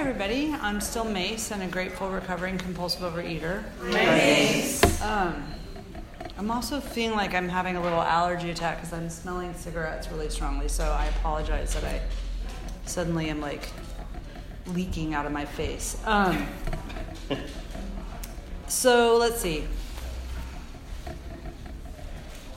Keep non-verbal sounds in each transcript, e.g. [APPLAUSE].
everybody. I'm still Mace and a grateful recovering compulsive overeater. Mace. Um, I'm also feeling like I'm having a little allergy attack because I'm smelling cigarettes really strongly. So I apologize that I suddenly am like leaking out of my face. Um, [LAUGHS] so let's see.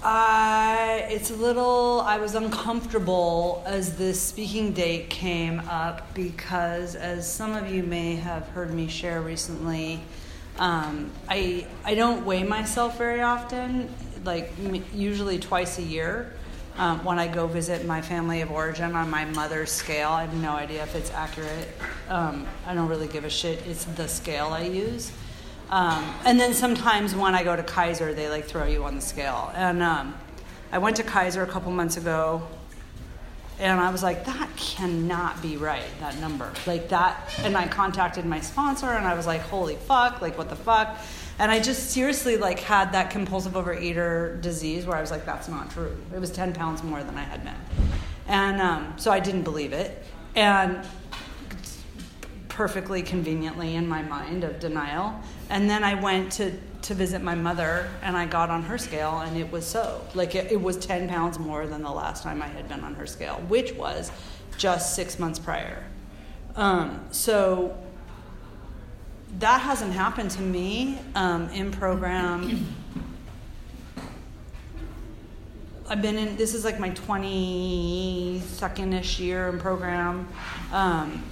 I it's a little I was uncomfortable as this speaking date came up because as some of you may have heard me share recently um, I I don't weigh myself very often like usually twice a year um, when I go visit my family of origin on my mother's scale. I have no idea if it's accurate. Um, I don't really give a shit. It's the scale I use um, and then sometimes when I go to Kaiser, they like throw you on the scale. And um, I went to Kaiser a couple months ago, and I was like, that cannot be right, that number. Like that. And I contacted my sponsor, and I was like, holy fuck, like what the fuck? And I just seriously like had that compulsive overeater disease where I was like, that's not true. It was 10 pounds more than I had been. And um, so I didn't believe it. And perfectly conveniently in my mind of denial. And then I went to, to visit my mother and I got on her scale and it was so. Like it, it was 10 pounds more than the last time I had been on her scale, which was just six months prior. Um, so that hasn't happened to me um, in program. I've been in, this is like my 22nd ish year in program. Um,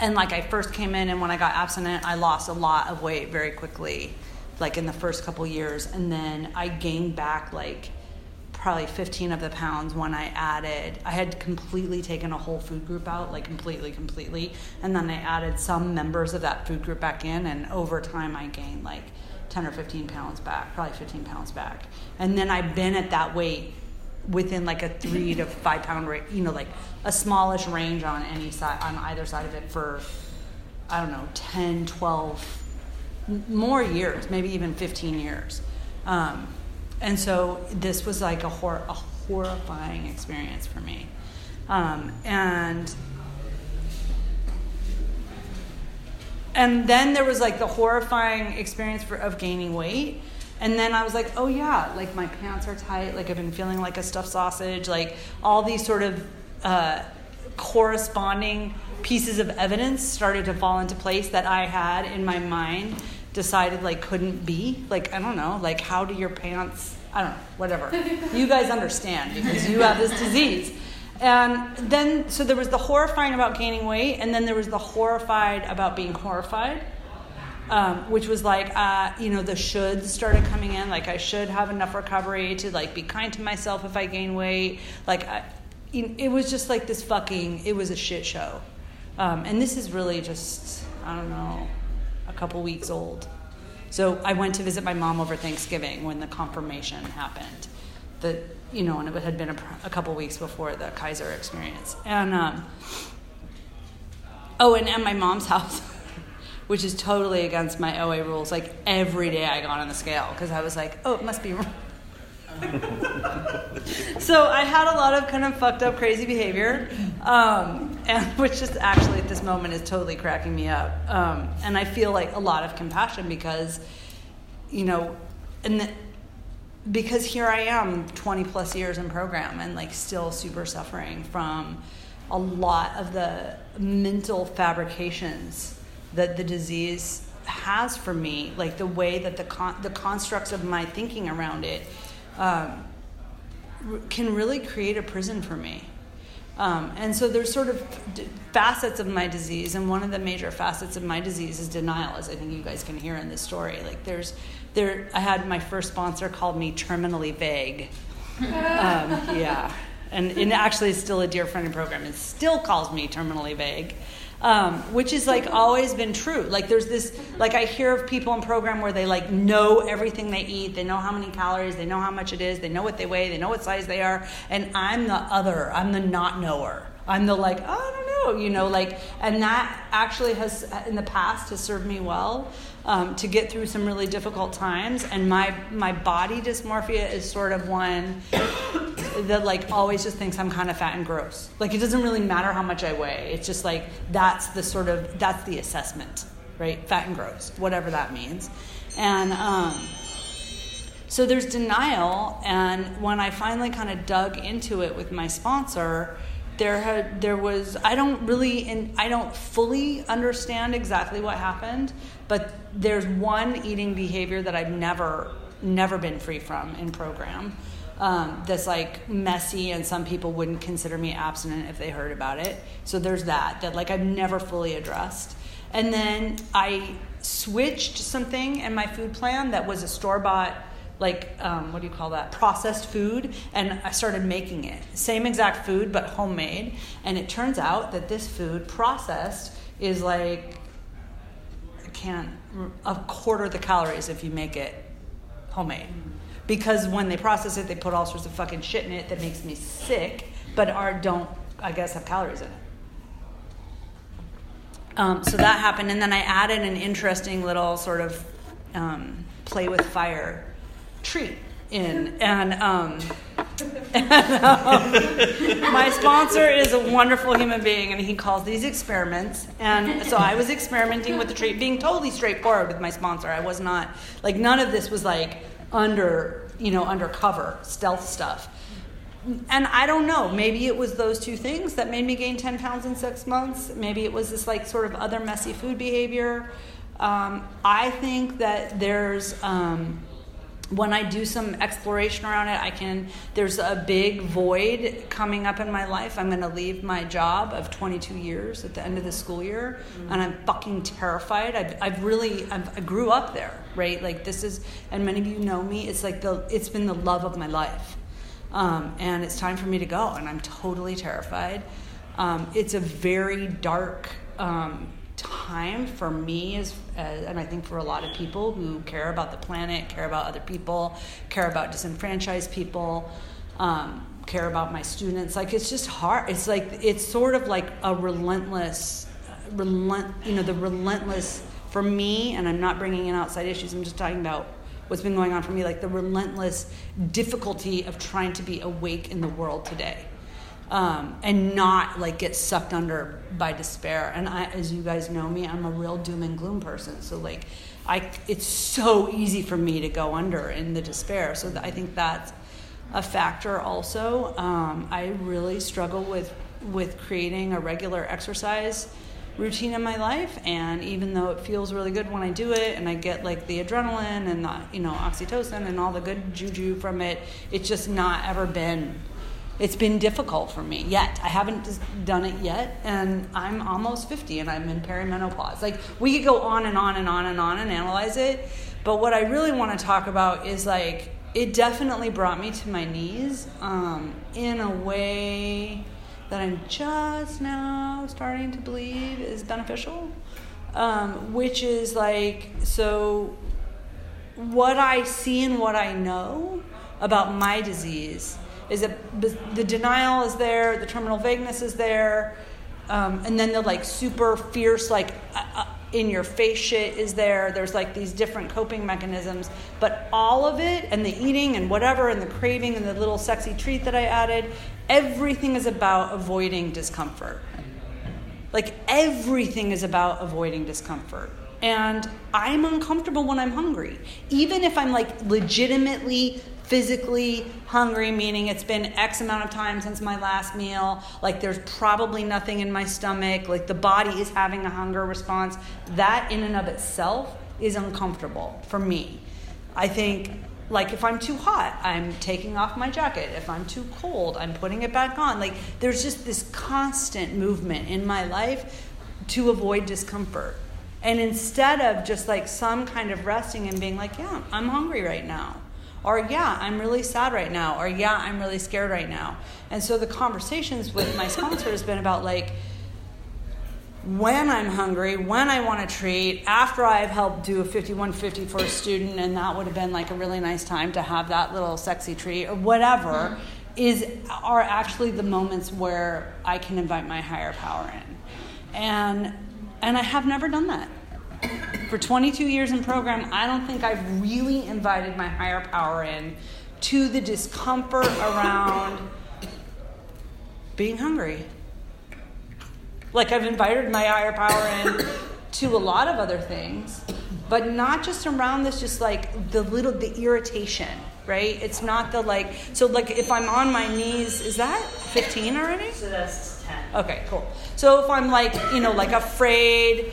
and like I first came in, and when I got abstinent, I lost a lot of weight very quickly, like in the first couple years, and then I gained back like probably 15 of the pounds when I added. I had completely taken a whole food group out, like completely, completely, and then I added some members of that food group back in, and over time I gained like 10 or 15 pounds back, probably 15 pounds back, and then I've been at that weight within like a three to five pound rate, you know, like a smallish range on any side, on either side of it for, I don't know, 10, 12, more years, maybe even 15 years. Um, and so this was like a, hor- a horrifying experience for me. Um, and and then there was like the horrifying experience for, of gaining weight and then I was like, oh yeah, like my pants are tight, like I've been feeling like a stuffed sausage, like all these sort of uh, corresponding pieces of evidence started to fall into place that I had in my mind decided like couldn't be. Like, I don't know, like how do your pants, I don't know, whatever. [LAUGHS] you guys understand because you have this disease. And then, so there was the horrifying about gaining weight, and then there was the horrified about being horrified um, which was like uh, you know the shoulds started coming in. Like i should have enough recovery to like be kind to myself if i gain weight. Like I, it was just like this fucking it was a shit show. Um, and this is really just i don't know a couple weeks old. So i went to visit my mom over thanksgiving when the confirmation happened that you know and it had been a, a couple weeks before the kaiser experience. And um, oh and at my mom's [LAUGHS] house which is totally against my OA rules. Like every day I got on the scale because I was like, oh, it must be wrong. [LAUGHS] so I had a lot of kind of fucked up, crazy behavior, um, and [LAUGHS] which just actually at this moment is totally cracking me up. Um, and I feel like a lot of compassion because, you know, and the, because here I am, 20 plus years in program, and like still super suffering from a lot of the mental fabrications that the disease has for me, like the way that the con- the constructs of my thinking around it um, can really create a prison for me. Um, and so there's sort of d- facets of my disease, and one of the major facets of my disease is denial, as I think you guys can hear in this story. Like there's, there, I had my first sponsor called me terminally vague. Um, yeah, and, and actually, still a dear friend in program. and still calls me terminally vague um, which is like always been true. Like there's this, like I hear of people in program where they like know everything they eat, they know how many calories, they know how much it is, they know what they weigh, they know what size they are, and I'm the other, I'm the not knower. I'm the like, oh, I don't know, you know, like, and that actually has in the past has served me well um, to get through some really difficult times. And my my body dysmorphia is sort of one that like always just thinks I'm kind of fat and gross. Like it doesn't really matter how much I weigh. It's just like that's the sort of that's the assessment, right? Fat and gross, whatever that means. And um, so there's denial. And when I finally kind of dug into it with my sponsor, there had there was I don't really and I don't fully understand exactly what happened, but there's one eating behavior that I've never never been free from in program. Um, that's like messy, and some people wouldn't consider me abstinent if they heard about it. So there's that that like I've never fully addressed. And then I switched something in my food plan that was a store bought like um, what do you call that processed food and i started making it same exact food but homemade and it turns out that this food processed is like i can't a quarter the calories if you make it homemade because when they process it they put all sorts of fucking shit in it that makes me sick but are don't i guess have calories in it um, so that happened and then i added an interesting little sort of um, play with fire treat in. And, um, [LAUGHS] my sponsor is a wonderful human being, and he calls these experiments. And so I was experimenting with the treat, being totally straightforward with my sponsor. I was not like none of this was like under you know undercover stealth stuff. And I don't know. Maybe it was those two things that made me gain ten pounds in six months. Maybe it was this like sort of other messy food behavior. Um, I think that there's. Um, when I do some exploration around it, I can. There's a big void coming up in my life. I'm going to leave my job of 22 years at the end of the school year, mm-hmm. and I'm fucking terrified. I've, I've really, I've, i grew up there, right? Like this is, and many of you know me. It's like the, it's been the love of my life, um, and it's time for me to go, and I'm totally terrified. Um, it's a very dark. Um, time for me is as, and I think for a lot of people who care about the planet, care about other people, care about disenfranchised people, um, care about my students. Like it's just hard. It's like it's sort of like a relentless, relent. You know, the relentless for me. And I'm not bringing in outside issues. I'm just talking about what's been going on for me. Like the relentless difficulty of trying to be awake in the world today um, and not like get sucked under by despair. And I, as you guys know me, I'm a real doom and gloom person. So like, I it's so easy for me to go under in the despair. So I think that's a factor also. Um, I really struggle with with creating a regular exercise routine in my life and even though it feels really good when I do it and I get like the adrenaline and the you know oxytocin and all the good juju from it it's just not ever been it's been difficult for me yet. I haven't done it yet, and I'm almost 50 and I'm in perimenopause. Like, we could go on and on and on and on and analyze it, but what I really want to talk about is like, it definitely brought me to my knees um, in a way that I'm just now starting to believe is beneficial, um, which is like, so what I see and what I know about my disease is that the denial is there, the terminal vagueness is there, um, and then the like super fierce, like uh, uh, in your face shit is there. There's like these different coping mechanisms, but all of it, and the eating and whatever, and the craving and the little sexy treat that I added, everything is about avoiding discomfort. Like everything is about avoiding discomfort. And I'm uncomfortable when I'm hungry. Even if I'm like legitimately physically hungry, meaning it's been X amount of time since my last meal, like there's probably nothing in my stomach, like the body is having a hunger response, that in and of itself is uncomfortable for me. I think like if I'm too hot, I'm taking off my jacket. If I'm too cold, I'm putting it back on. Like there's just this constant movement in my life to avoid discomfort. And instead of just like some kind of resting and being like, yeah, I'm hungry right now or, yeah, I'm really sad right now. Or, yeah, I'm really scared right now. And so the conversations with my sponsor has been about like, when I'm hungry, when I want to treat, after I've helped do a 5150 for a student, and that would have been like a really nice time to have that little sexy treat or whatever, mm-hmm. is are actually the moments where I can invite my higher power in. And and I have never done that for 22 years in program, I don't think I've really invited my higher power in to the discomfort around being hungry. Like I've invited my higher power in to a lot of other things, but not just around this, just like the little, the irritation, right? It's not the like, so like if I'm on my knees, is that 15 already? So that's 10. Okay, cool. So if I'm like, you know, like afraid,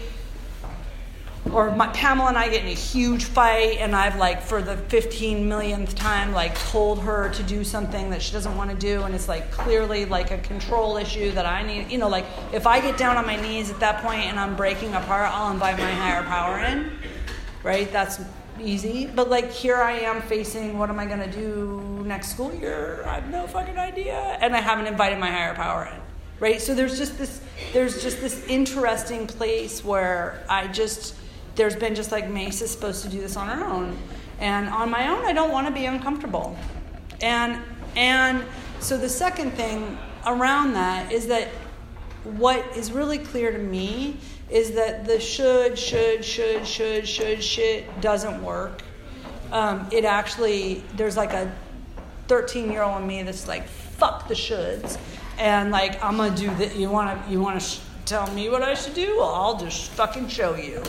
or my, Pamela and I get in a huge fight, and I've like for the 15 millionth time like told her to do something that she doesn't want to do, and it's like clearly like a control issue that I need. You know, like if I get down on my knees at that point and I'm breaking apart, I'll invite my higher power in, right? That's easy. But like here I am facing what am I gonna do next school year? I have no fucking idea, and I haven't invited my higher power in, right? So there's just this there's just this interesting place where I just there's been just like Mace is supposed to do this on her own. And on my own, I don't want to be uncomfortable. And and so the second thing around that is that what is really clear to me is that the should, should, should, should, should, shit doesn't work. Um, it actually, there's like a 13 year old in me that's like, fuck the shoulds. And like, I'm gonna do that. You wanna, you wanna sh- tell me what I should do? Well, I'll just fucking show you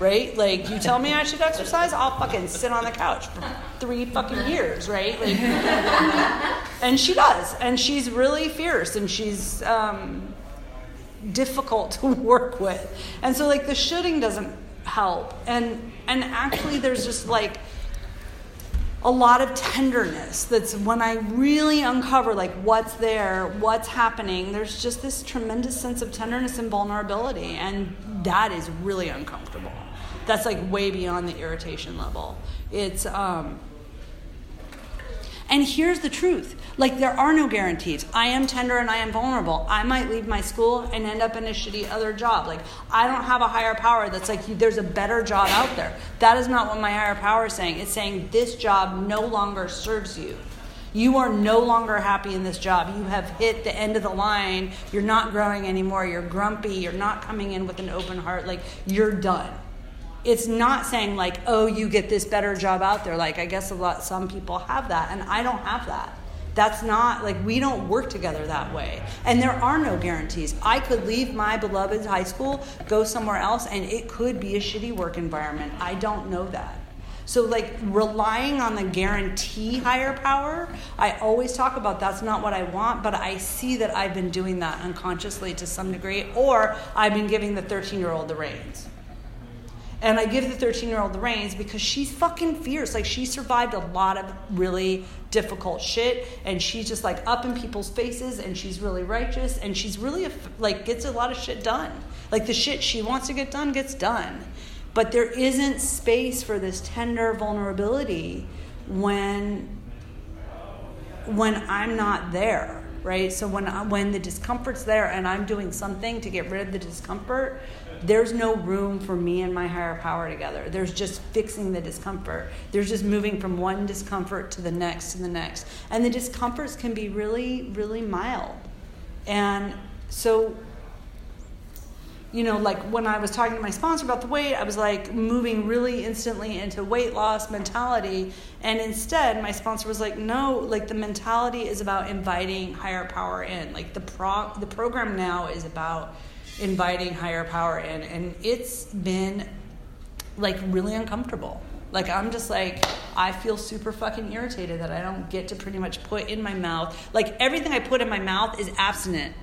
right? Like, you tell me I should exercise, I'll fucking sit on the couch for three fucking years, right? Like, [LAUGHS] and she does, and she's really fierce, and she's um, difficult to [LAUGHS] work with, and so like the shooting doesn't help, and and actually there's just like a lot of tenderness that's when i really uncover like what's there what's happening there's just this tremendous sense of tenderness and vulnerability and that is really uncomfortable that's like way beyond the irritation level. It's um, and here's the truth like, there are no guarantees. I am tender and I am vulnerable. I might leave my school and end up in a shitty other job. Like, I don't have a higher power that's like, there's a better job out there. That is not what my higher power is saying. It's saying this job no longer serves you. You are no longer happy in this job. You have hit the end of the line. You're not growing anymore. You're grumpy. You're not coming in with an open heart. Like, you're done it's not saying like oh you get this better job out there. Like i guess a lot some people have that and i don't have that. That's not like we don't work together that way. And there are no guarantees. I could leave my beloved high school go somewhere else and it could be a shitty work environment. I don't know that. So like relying on the guarantee higher power i always talk about that's not what i want but i see that i've been doing that unconsciously to some degree or i've been giving the 13 year old the reins and I give the 13 year old the reins because she's fucking fierce. Like, she survived a lot of really difficult shit. And she's just like up in people's faces and she's really righteous and she's really, like, gets a lot of shit done. Like, the shit she wants to get done gets done. But there isn't space for this tender vulnerability when when I'm not there, right? So when when the discomfort's there and I'm doing something to get rid of the discomfort, there's no room for me and my higher power together. There's just fixing the discomfort. There's just moving from one discomfort to the next to the next. And the discomforts can be really, really mild. And so, you know, like when I was talking to my sponsor about the weight, I was like moving really instantly into weight loss mentality. And instead, my sponsor was like, no, like the mentality is about inviting higher power in. Like the, pro- the program now is about inviting higher power in and it's been like really uncomfortable like i'm just like i feel super fucking irritated that i don't get to pretty much put in my mouth like everything i put in my mouth is abstinent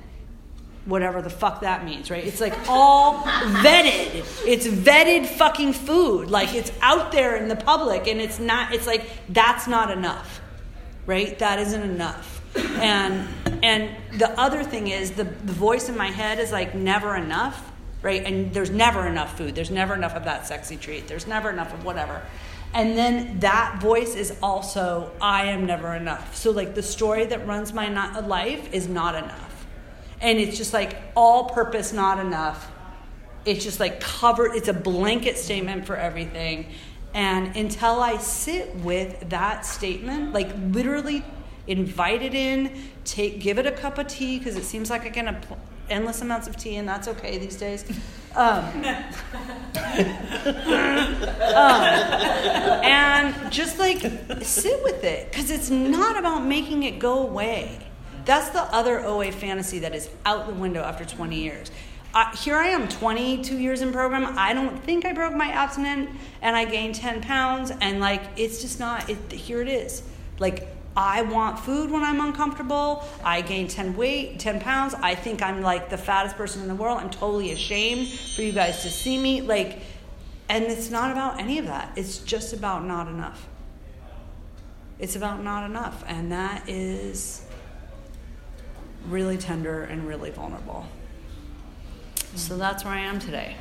whatever the fuck that means right? It's like all vetted. It's vetted fucking food. Like it's out there in the public and it's not it's like that's not enough right? That isn't enough. And and the other thing is the, the voice in my head is like never enough right? And there's never enough food. There's never enough of that sexy treat. There's never enough of whatever. And then that voice is also i am never enough. So like the story that runs my life is not enough and it's just like all purpose not enough it's just like covered it's a blanket statement for everything and until i sit with that statement like literally invite it in, take, give it a cup of tea because it seems like I get endless amounts of tea, and that's okay these days. Um, [LAUGHS] um, and just like sit with it because it's not about making it go away. That's the other OA fantasy that is out the window after 20 years. Uh, here I am, 22 years in program. I don't think I broke my abstinent, and I gained 10 pounds, and like it's just not. It, here it is. Like I want food when I'm uncomfortable. I gained 10 weight, 10 pounds. I think I'm like the fattest person in the world. I'm totally ashamed for you guys to see me. Like, and it's not about any of that. It's just about not enough. It's about not enough. And that is really tender and really vulnerable. So that's where I am today.